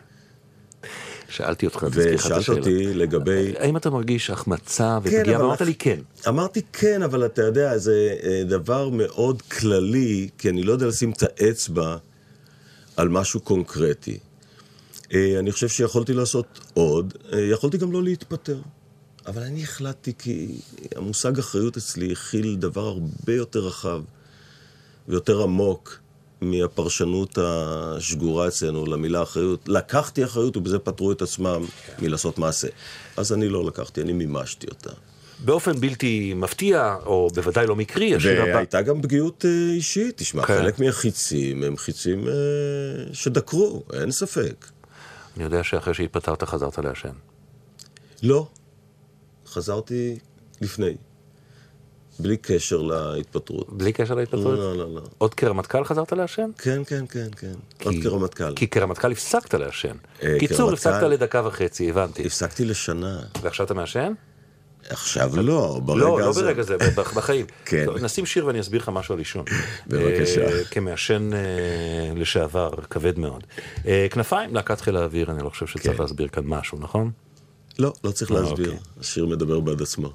שאלתי אותך, ושאלת. אותי לגבי... האם אתה מרגיש החמצה כן, ופגיעה? ואמרת אח- לי כן. אמרתי כן, אבל אתה יודע, זה אה, דבר מאוד כללי, כי אני לא יודע לשים את האצבע על משהו קונקרטי. אה, אני חושב שיכולתי לעשות עוד, אה, יכולתי גם לא להתפטר. אבל אני החלטתי כי המושג אחריות אצלי הכיל דבר הרבה יותר רחב ויותר עמוק מהפרשנות השגורה אצלנו למילה אחריות. לקחתי אחריות ובזה פטרו את עצמם מלעשות מעשה. אז אני לא לקחתי, אני מימשתי אותה. באופן בלתי מפתיע, או בוודאי לא מקרי, השיר הבא. והייתה גם פגיעות אה, אישית. תשמע, כן. חלק מהחיצים הם חיצים אה, שדקרו, אין ספק. אני יודע שאחרי שהתפטרת חזרת לעשן. לא. חזרתי לפני. בלי קשר להתפטרות. בלי קשר להתפטרות? לא, לא, לא. עוד כרמטכ"ל חזרת לעשן? כן, כן, כן, כן. עוד כי- כרמטכ"ל. כי כרמטכ"ל הפסקת לעשן. אה, קיצור, כרמטכ"ל- הפסקת לדקה וחצי, הבנתי. הפסקתי לשנה. ועכשיו אתה מעשן? עכשיו לא, ברגע לא, לא הזה. ברגע זה, בחיים. כן. טוב, נשים שיר ואני אסביר לך משהו על עישון. בבקשה. אה, כמעשן אה, לשעבר, כבד מאוד. אה, כנפיים, להקת חיל האוויר, אני לא חושב שצריך כן. להסביר כאן משהו, נכון? לא, לא צריך אה, להסביר. אוקיי. השיר מדבר בעד עצמו.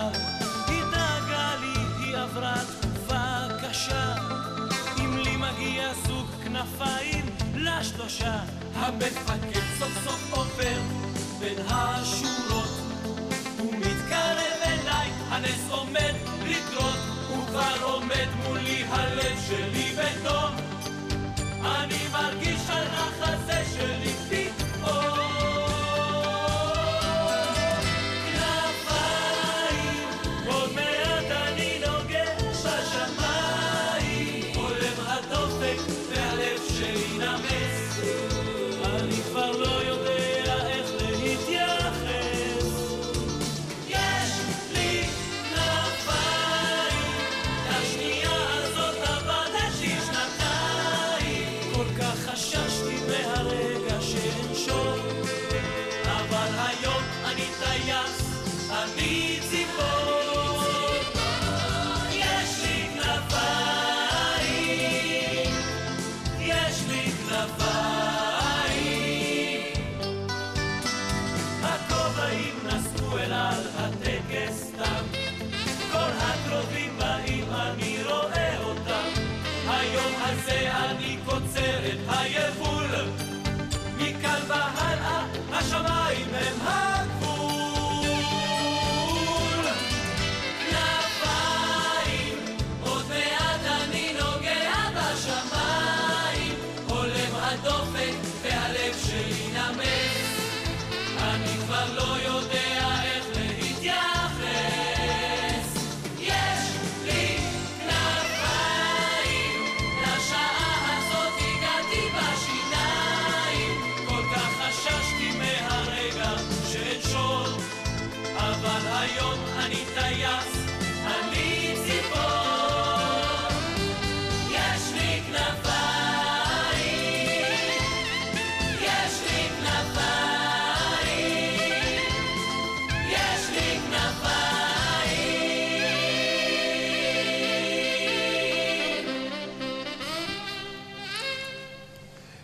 חבל. היא לי, היא עברה תקופה קשה. אם לי מגיע זוג כנפיים לשלושה, המפקד סוף סוף עובר בין השורות. הוא אליי, הנס עומד לקרות, הוא עומד מולי, הלב שלי בתום. אני מרגיש על החזה שלי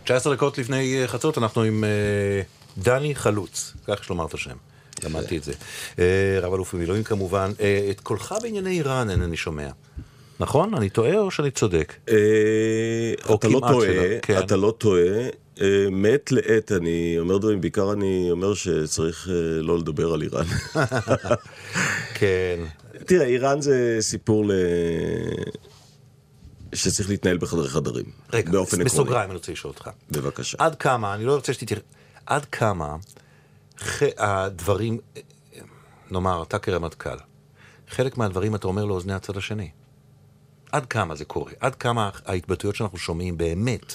19 דקות לפני אה, חצות, אנחנו עם אה, דני חלוץ, כך יש לומר את השם. למדתי את זה. אה, רב אלוף במילואים כמובן. את קולך בענייני איראן אינני שומע. נכון? אני טועה או שאני צודק? אה, או אתה לא טועה, כן. אתה לא טועה. מעת לעת אני אומר דברים, בעיקר אני אומר שצריך לא לדבר על איראן. כן. תראה, איראן זה סיפור ל... שצריך להתנהל בחדרי חדרים. רגע. בסוגריים אני רוצה לשאול אותך. בבקשה. עד כמה, אני לא רוצה שתתייחס, עד כמה ח... הדברים, אה, נאמר, אתה כרמטכ"ל, חלק מהדברים אתה אומר לאוזני הצד השני. עד כמה זה קורה? עד כמה ההתבטאויות שאנחנו שומעים באמת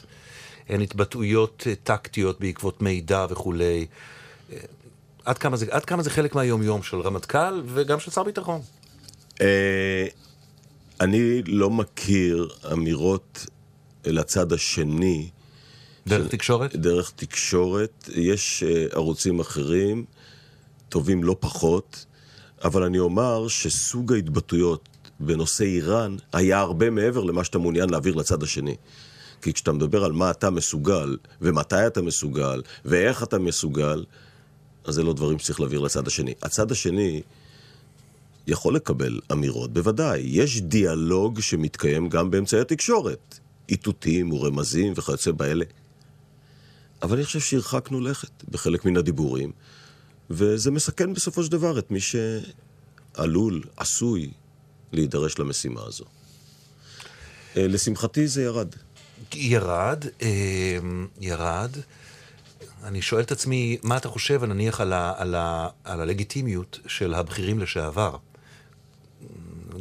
הן התבטאויות אה, טקטיות בעקבות מידע וכולי? אה, עד כמה זה, עד כמה זה חלק מהיום-יום של רמטכ"ל וגם של שר ביטחון? אני לא מכיר אמירות לצד השני. דרך תקשורת? דרך תקשורת. יש אה, ערוצים אחרים, טובים לא פחות, אבל אני אומר שסוג ההתבטאויות בנושא איראן היה הרבה מעבר למה שאתה מעוניין להעביר לצד השני. כי כשאתה מדבר על מה אתה מסוגל, ומתי אתה מסוגל, ואיך אתה מסוגל, אז זה לא דברים שצריך להעביר לצד השני. הצד השני יכול לקבל אמירות, בוודאי. יש דיאלוג שמתקיים גם באמצעי התקשורת. איתותים ורמזים וכיוצא באלה. אבל אני חושב שהרחקנו לכת בחלק מן הדיבורים, וזה מסכן בסופו של דבר את מי שעלול, עשוי, להידרש למשימה הזו. אה, לשמחתי זה ירד. ירד, אה, ירד. אני שואל את עצמי, מה אתה חושב, נניח, על, ה, על, ה, על הלגיטימיות של הבכירים לשעבר?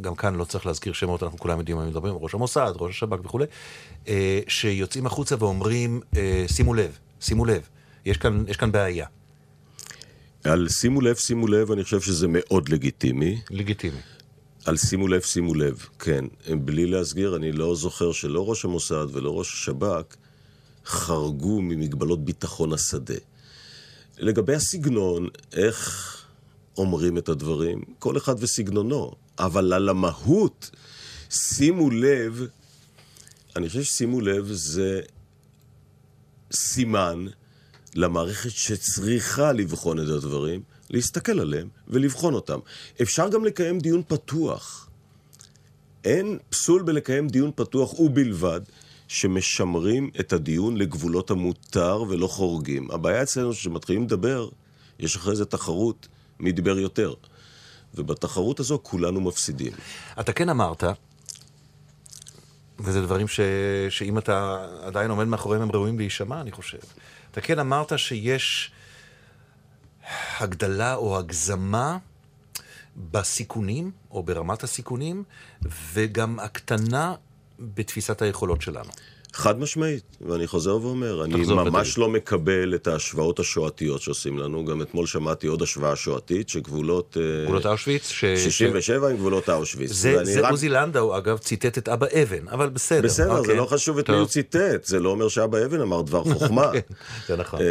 גם כאן לא צריך להזכיר שמות, אנחנו כולם יודעים מה מדברים, ראש המוסד, ראש השב"כ וכולי, אה, שיוצאים החוצה ואומרים, אה, שימו לב, שימו לב, יש כאן, יש כאן בעיה. על שימו לב, שימו לב, אני חושב שזה מאוד לגיטימי. לגיטימי. על שימו לב, שימו לב, כן. בלי להסגיר, אני לא זוכר שלא ראש המוסד ולא ראש השב"כ חרגו ממגבלות ביטחון השדה. לגבי הסגנון, איך אומרים את הדברים, כל אחד וסגנונו, אבל על המהות, שימו לב, אני חושב ששימו לב זה סימן למערכת שצריכה לבחון את הדברים, להסתכל עליהם ולבחון אותם. אפשר גם לקיים דיון פתוח. אין פסול בלקיים דיון פתוח ובלבד שמשמרים את הדיון לגבולות המותר ולא חורגים. הבעיה אצלנו שכשמתחילים לדבר, יש אחרי זה תחרות מי דיבר יותר. ובתחרות הזו כולנו מפסידים. אתה כן אמרת, וזה דברים ש... שאם אתה עדיין עומד מאחוריהם הם ראויים להישמע, אני חושב. אתה כן אמרת שיש הגדלה או הגזמה בסיכונים, או ברמת הסיכונים, וגם הקטנה בתפיסת היכולות שלנו. חד משמעית, ואני חוזר ואומר, אני ממש. לא מקבל את ההשוואות השואתיות שעושים לנו. גם אתמול שמעתי עוד השוואה שואתית, שגבולות... אה, גבולות אושוויץ, ש... 67 עם גבולות אושוויץ. זה, ואני זה רק- עוזי לנדאו, אגב, ציטט את אבא אבן, אבל בסדר. בסדר, זה אוקיי. לא חשוב את מי. הוא ציטט, זה לא אומר שאבא אבן אמר דבר חוכמה. כן, זה נכון. אה,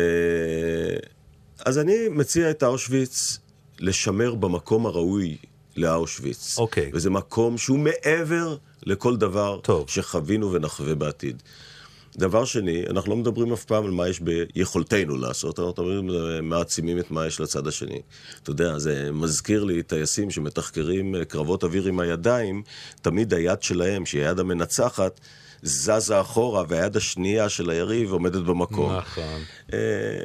אז אני מציע את אושוויץ לשמר במקום הראוי לאושוויץ. אוקיי. וזה מקום שהוא מעבר לכל דבר טוב. שחווינו ונחווה בעתיד. דבר שני, אנחנו לא מדברים אף פעם על מה יש ביכולתנו לעשות, אנחנו אה, מעצימים את מה יש לצד השני. אתה יודע, זה מזכיר לי טייסים שמתחקרים קרבות אוויר עם הידיים, תמיד היד שלהם, שהיא היד המנצחת, זזה אחורה, והיד השנייה של היריב עומדת במקום. נכון. אה,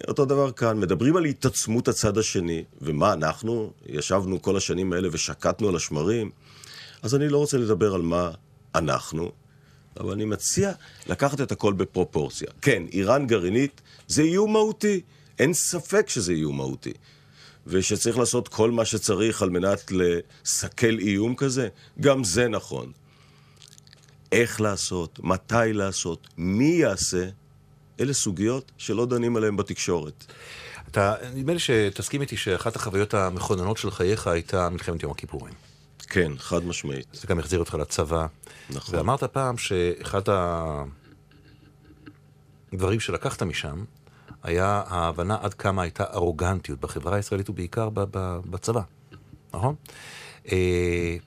אותו דבר כאן, מדברים על התעצמות הצד השני, ומה אנחנו? ישבנו כל השנים האלה ושקטנו על השמרים, אז אני לא רוצה לדבר על מה אנחנו, אבל אני מציע לקחת את הכל בפרופורציה. כן, איראן גרעינית זה איום מהותי, אין ספק שזה איום מהותי. ושצריך לעשות כל מה שצריך על מנת לסכל איום כזה, גם זה נכון. איך לעשות, מתי לעשות, מי יעשה, אלה סוגיות שלא דנים עליהן בתקשורת. אתה, נדמה לי שתסכים איתי שאחת החוויות המכוננות של חייך הייתה מלחמת יום הכיפורים. כן, חד משמעית. זה גם החזיר אותך לצבא. נכון. ואמרת פעם שאחד הדברים שלקחת משם היה ההבנה עד כמה הייתה ארוגנטיות בחברה הישראלית ובעיקר ב- ב- בצבא, נכון? אה,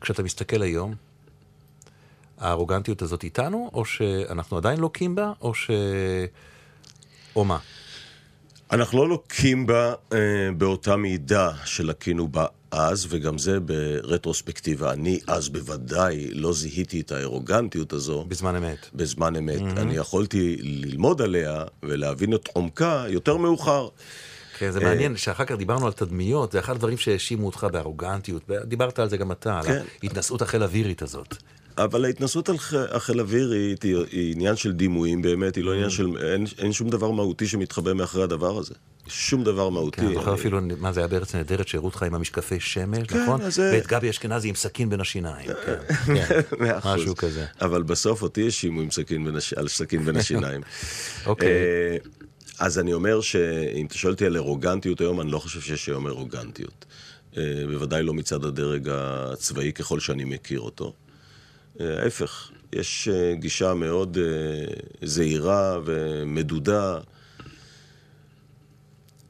כשאתה מסתכל היום, הארוגנטיות הזאת איתנו, או שאנחנו עדיין לוקים בה, או ש... או מה? אנחנו לא לוקים בה אה, באותה מידה שלקינו בה אז, וגם זה ברטרוספקטיבה. אני אז בוודאי לא זיהיתי את הארוגנטיות הזו בזמן אמת. בזמן אמת. אני יכולתי ללמוד עליה ולהבין את עומקה יותר מאוחר. כן, זה מעניין שאחר כך דיברנו על תדמיות, זה אחד הדברים שהאשימו אותך בארוגנטיות, דיברת על זה גם אתה, על כן. ההתנשאות החיל אווירית הזאת. אבל ההתנסות על ח- החיל אווירית היא, היא עניין של דימויים באמת, היא לא עניין של... אין, אין שום דבר מהותי שמתחבא מאחורי הדבר הזה. שום דבר מהותי. כן, אני זוכר אפילו, מה זה היה בארץ נהדרת, שהראו אותך עם המשקפי שמש, כן, נכון? זה- ואת גבי אשכנזי עם סכין בין השיניים, כן, כן, מאה אחוז. משהו כזה. אבל בסוף אותי האשימו. על סכין בין השיניים. אוקיי. אה, אז אני אומר שאם אתה שואל אותי על ארוגנטיות היום, אני לא חושב שיש היום ארוגנטיות. אה, בוודאי לא מצד הדרג הצבאי ככל שאני מכיר אותו. ההפך, יש אה, גישה מאוד אה, זהירה ומדודה.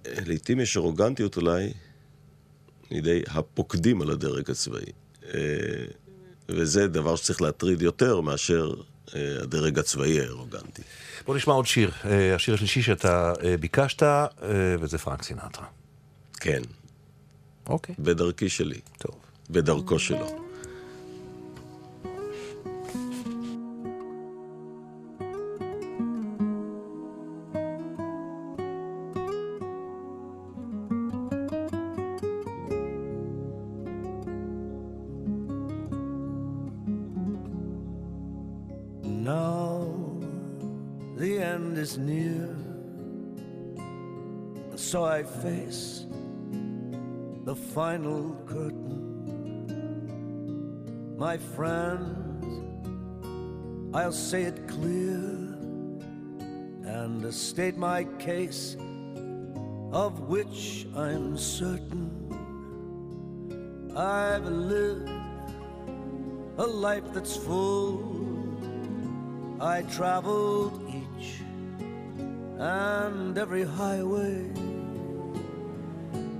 לעתים יש ארוגנטיות אולי לידי הפוקדים על הדרג הצבאי. אה, וזה דבר שצריך להטריד יותר מאשר הדרג הצבאי הארוגנטי. בוא נשמע עוד שיר, השיר השלישי שאתה ביקשת, וזה פרנק סינטרה. כן, אוקיי, בדרכי שלי, טוב. בדרכו שלו. Face the final curtain. My friends, I'll say it clear and state my case, of which I'm certain. I've lived a life that's full. I traveled each and every highway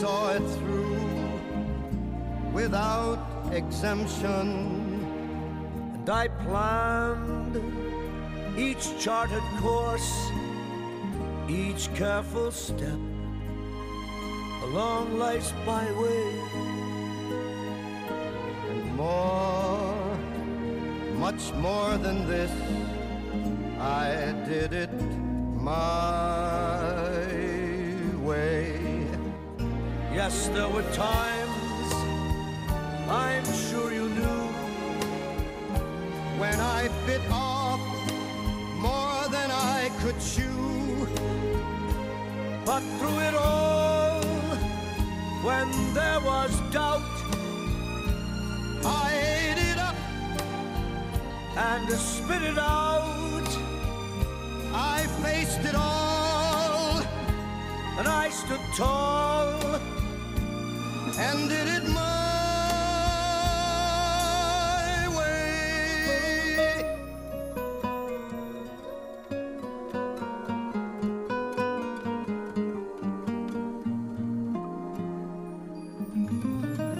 saw it through without exemption. And I planned each charted course, each careful step along life's byway. and more, much more than this. I did it my way. Yes, there were times I'm sure you knew When I bit off more than I could chew, But through it all, when there was doubt, I ate it up. and spit it out, I faced it all and I stood tall. And did it my way.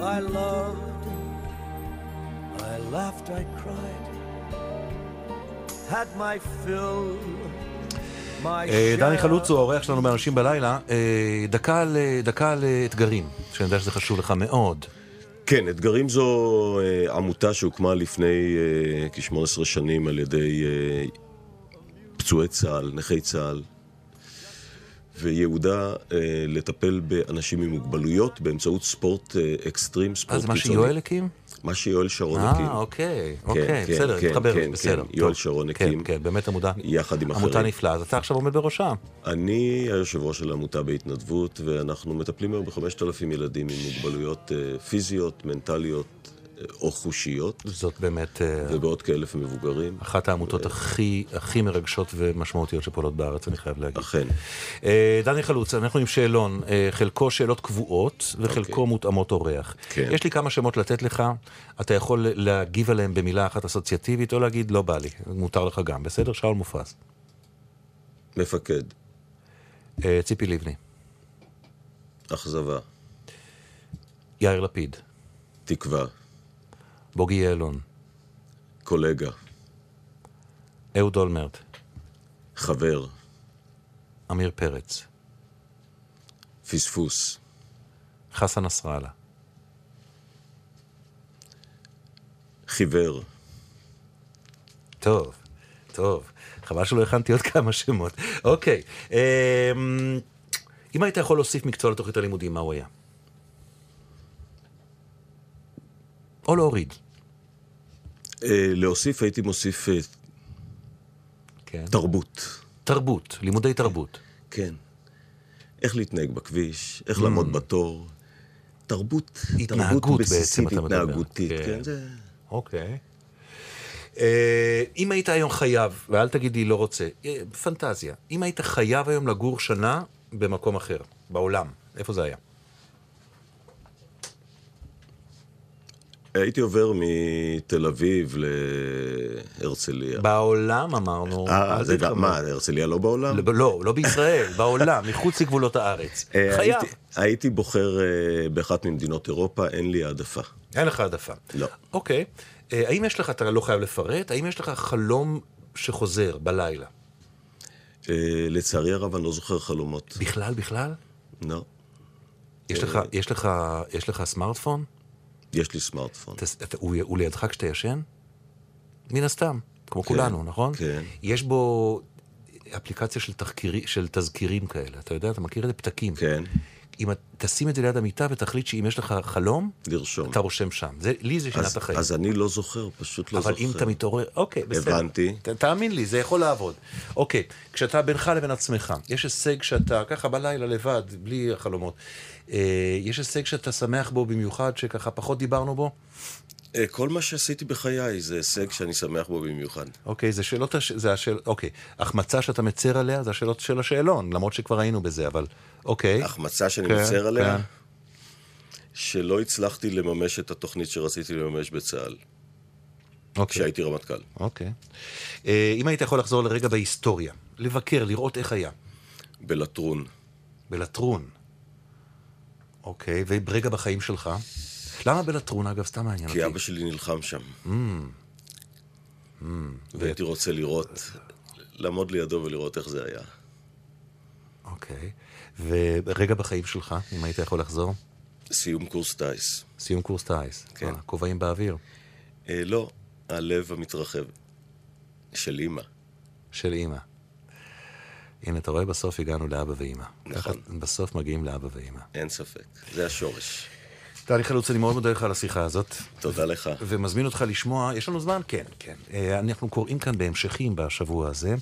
I loved, I laughed, I cried, had my fill, דני share. חלוץ הוא האורח שלנו באנשים בלילה. אה, דקה ל- דקה לאתגרים, שאני יודע שזה חשוב לך מאוד. כן, אתגרים זו אה, עמותה שהוקמה לפני אה, כ-18 שנים על ידי אה, פצועי צה"ל, נכי צה"ל, וייעודה אה, לטפל באנשים עם מוגבלויות באמצעות ספורט אה, אקסטרים, אה, ספורט זה מה קיצוני. שיואל הקים? מה שיואל שרון הקים. אה, אוקיי, כן, אוקיי, כן, בסדר, כן, התחבר, כן, בסדר. כן, יואל. שרון כן, הקים. כן, באמת עמודה, יחד עם עמותה אחרים. נפלאה. אז אתה עכשיו עומד בראשה. אני היושב ראש של העמותה בהתנדבות, ואנחנו מטפלים היום ב-5,000 ילדים עם מוגבלויות אה, פיזיות, מנטליות אה, או חושיות, זאת באמת אה, ובעוד כאלף מבוגרים. אחת העמותות הכי הכי מרגשות ומשמעותיות שפועלות בארץ, אני חייב להגיד. אכן. אה, דני חלוץ, אנחנו עם שאלון, אה, חלקו שאלות קבועות וחלקו אוקיי. מותאמות אורח. כן. יש לי כמה שמות לתת לך, אתה יכול להגיב עליהם במילה אחת אסוציאטיבית, או להגיד לא בא לי, מותר לך גם, בסדר? שאול מופז. מפקד, ציפי לבני, אכזבה, יאיר לפיד, תקווה, בוגי יעלון, קולגה, אהוד אולמרט, חבר, עמיר פרץ, פספוס, חסן נסראללה, חיוור, טוב, טוב. חבל שלא הכנתי עוד כמה שמות. אוקיי, אמ, אם היית יכול להוסיף מקצוע לתוכנית הלימודים, מה הוא היה? או להוריד. אה, להוסיף, הייתי מוסיף אה, כן. תרבות. תרבות, לימודי תרבות. כן. איך להתנהג בכביש, איך לעמוד בתור. תרבות, Mm. התנהגות תרבות בעצם, בסיסית, אתה מדבר. התנהגותית, כן. כן, זה... אוקיי. אה, אם היית היום חייב, ואל תגידי לא רוצה, פנטזיה, אם היית חייב היום לגור שנה במקום אחר, בעולם, איפה זה היה? הייתי עובר מתל אביב להרצליה. בעולם אמרנו. אה, זה. גם, מה, הרצליה לא בעולם? לא, לא, לא בישראל, בעולם, מחוץ לגבולות הארץ. אה, חייב. הייתי- בוחר אה, באחת ממדינות אירופה, אין לי העדפה. אין לך העדפה. לא. אוקיי. אה, האם יש לך, אתה לא חייב לפרט, האם יש לך חלום שחוזר בלילה? לצערי הרב, אני לא זוכר חלומות. בכלל, בכלל? לא. יש לך, יש לך, יש לך סמארטפון? יש לי סמארטפון. אתה, אתה, הוא, הוא לידך כשאתה ישן? מן הסתם, כמו כולנו, נכון? כן. יש בו אפליקציה של, תחקירי, של תזכירים כאלה, אתה יודע, אתה מכיר את זה? פתקים. כן. אם תשים את זה ליד המיטה ותחליט שאם יש לך חלום, לרשום. אתה רושם שם. זה, לי זה שינה את החיים. אז אני לא זוכר, פשוט לא אבל זוכר. אם אתה מתעורר, אוקיי, בסדר. הבנתי. ת, תאמין לי, זה יכול לעבוד. אוקיי, כשאתה בינך לבין עצמך, יש הישג שאתה ככה בלילה לבד, בלי החלומות, יש הישג שאתה שמח בו במיוחד, שככה פחות דיברנו בו? אה, כל מה שעשיתי בחיי זה הישג שאני שמח בו במיוחד. אוקיי, זה שאלות. זה השאל... אוקיי. החמצה שאתה מצר עליה, זה השאלות של השאלון, למרות שכבר היינו בזה, אבל אוקיי. החמצה שאני כן, מצר עליה, כן. שלא הצלחתי לממש את התוכנית שרציתי לממש בצה"ל, אוקיי. כשהייתי רמטכ"ל. אוקיי. אה, אם היית יכול לחזור לרגע בהיסטוריה, לבקר, לראות איך היה. בלטרון. בלטרון. אוקיי, ורגע בחיים שלך. למה בלטרון, אגב? סתם מעניין אותי. כי אבא שלי נלחם שם. והייתי רוצה לראות, לעמוד לידו ולראות איך זה היה. אוקיי. ורגע בחיים שלך, אם היית יכול לחזור? סיום קורס טיס. סיום קורס טיס. כן. אה, כובעים באוויר. אה, לא, הלב המתרחב. של אימא. של אימא. הנה, אתה רואה, בסוף הגענו לאבא ואימא. נכון. בסוף מגיעים לאבא ואימא. אין ספק. זה השורש. טלי חלוץ, אני מאוד מודה לך על השיחה הזאת. תודה לך. ומזמין אותך לשמוע, יש לנו זמן? כן, כן. אה, אנחנו קוראים כאן בהמשכים בשבוע הזה,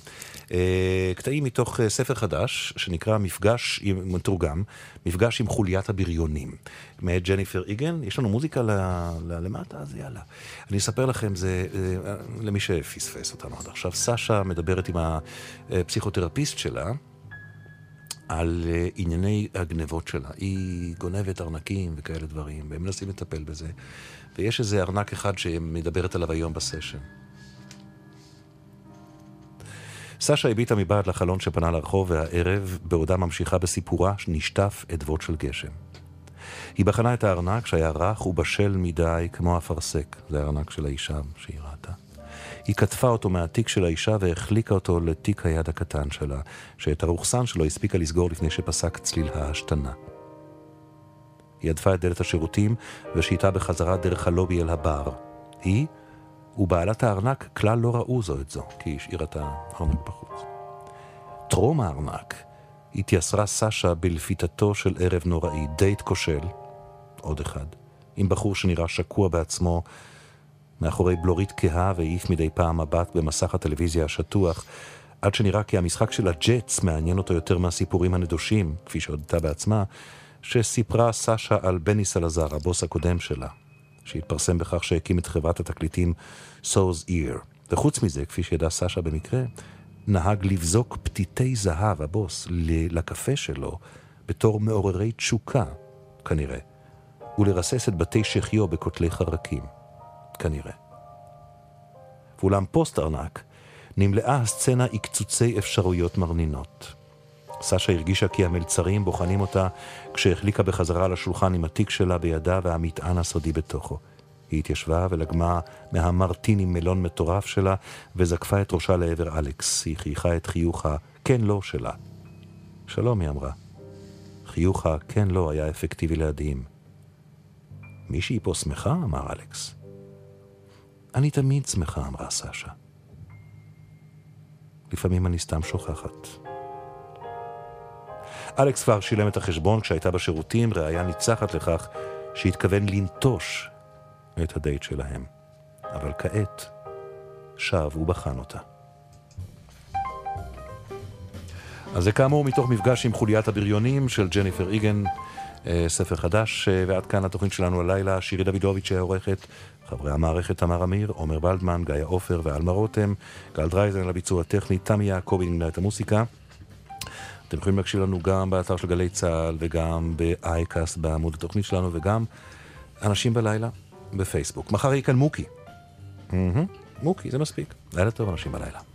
אה, קטעים מתוך אה, ספר חדש, שנקרא מפגש, עם- מתורגם, מפגש עם חוליית הבריונים, מאת ג'ניפר איגן. יש לנו מוזיקה ל, ל, למטה, אז יאללה. אני אספר לכם, זה למי שפספס אותנו עד עכשיו. סשה מדברת עם הפסיכותרפיסט שלה. על אה, ענייני הגנבות שלה. היא גונבת ארנקים וכאלה דברים, והם מנסים לטפל בזה. ויש איזה ארנק אחד שמדברת עליו היום בסשן. סשה הביטה מבעד לחלון שפנה לרחוב, והערב, בעודה ממשיכה בסיפורה, נשטף אדוות של גשם. היא בחנה את הארנק שהיה רך ובשל מדי כמו אפרסק, זה הארנק של האישה שהיא ראתה. היא כתפה אותו מהתיק של האישה והחליקה אותו לתיק היד הקטן שלה, שאת הרוכסן שלו הספיקה לסגור לפני שפסק צליל ההשתנה. היא הדפה את דלת השירותים ושהיתה בחזרה דרך הלובי אל הבר. היא ובעלת הארנק כלל לא ראו זו את זו, כי השאירה את הארנק בחוץ. טרום הארנק התייסרה סשה בלפיתתו של ערב נוראי, דייט כושל, עוד אחד, עם בחור שנראה שקוע בעצמו מאחורי בלורית כהה והעיף מדי פעם מבט במסך הטלוויזיה השטוח, עד שנראה כי המשחק של הג'טס מעניין אותו יותר מהסיפורים הנדושים, כפי שהודתה בעצמה, שסיפרה סשה על בני סלזר, הבוס הקודם שלה, שהתפרסם בכך שהקים את חברת התקליטים So's Ear. וחוץ מזה, כפי שידעה סשה במקרה, נהג לבזוק פתיתי זהב, הבוס, לקפה שלו, בתור מעוררי תשוקה, כנראה, ולרסס את בתי שחיו בכותלי חרקים. כנראה. ואולם פוסט ארנק נמלאה הסצנה עקצוצי אפשרויות מרנינות. סשה הרגישה כי המלצרים בוחנים אותה כשהחליקה בחזרה על השולחן עם התיק שלה בידה והמטען הסודי בתוכו. היא התיישבה ולגמה מהמרטין עם מלון מטורף שלה וזקפה את ראשה לעבר אלכס. היא חייכה את חיוך ה"כן לא" שלה. שלום, היא אמרה. חיוך ה"כן לא" היה אפקטיבי להדהים. מישהי פה שמחה? אמר אלכס. אני תמיד שמחה, אמרה סשה. לפעמים אני סתם שוכחת. אלכס כבר שילם את החשבון כשהיית בשירותים, ראיה ניצחת לכך שהתכוון לנטוש את הדייט שלהם. אבל כעת שב ובחן אותה. אז זה כאמור מתוך מפגש עם חוליית הבריונים של ג'ניפר איגן, אה, ספר חדש, אה, ועד כאן התוכנית שלנו הלילה, שירי דוידוביץ' העורכת, חברי המערכת תמר אמיר, עומר ולדמן, גיא עופר ועלמה רותם, גל דרייזן על הביצוע הטכני, תמי יעקבי ערכה את המוסיקה. אתם יכולים להקשיב לנו גם באתר של גלי צה"ל וגם באייקאסט בעמוד התוכנית שלנו וגם אנשים בלילה בפייסבוק. מחר יהיה כאן מוקי. מהמם, מוקי, זה מספיק. לילה טוב, אנשים בלילה.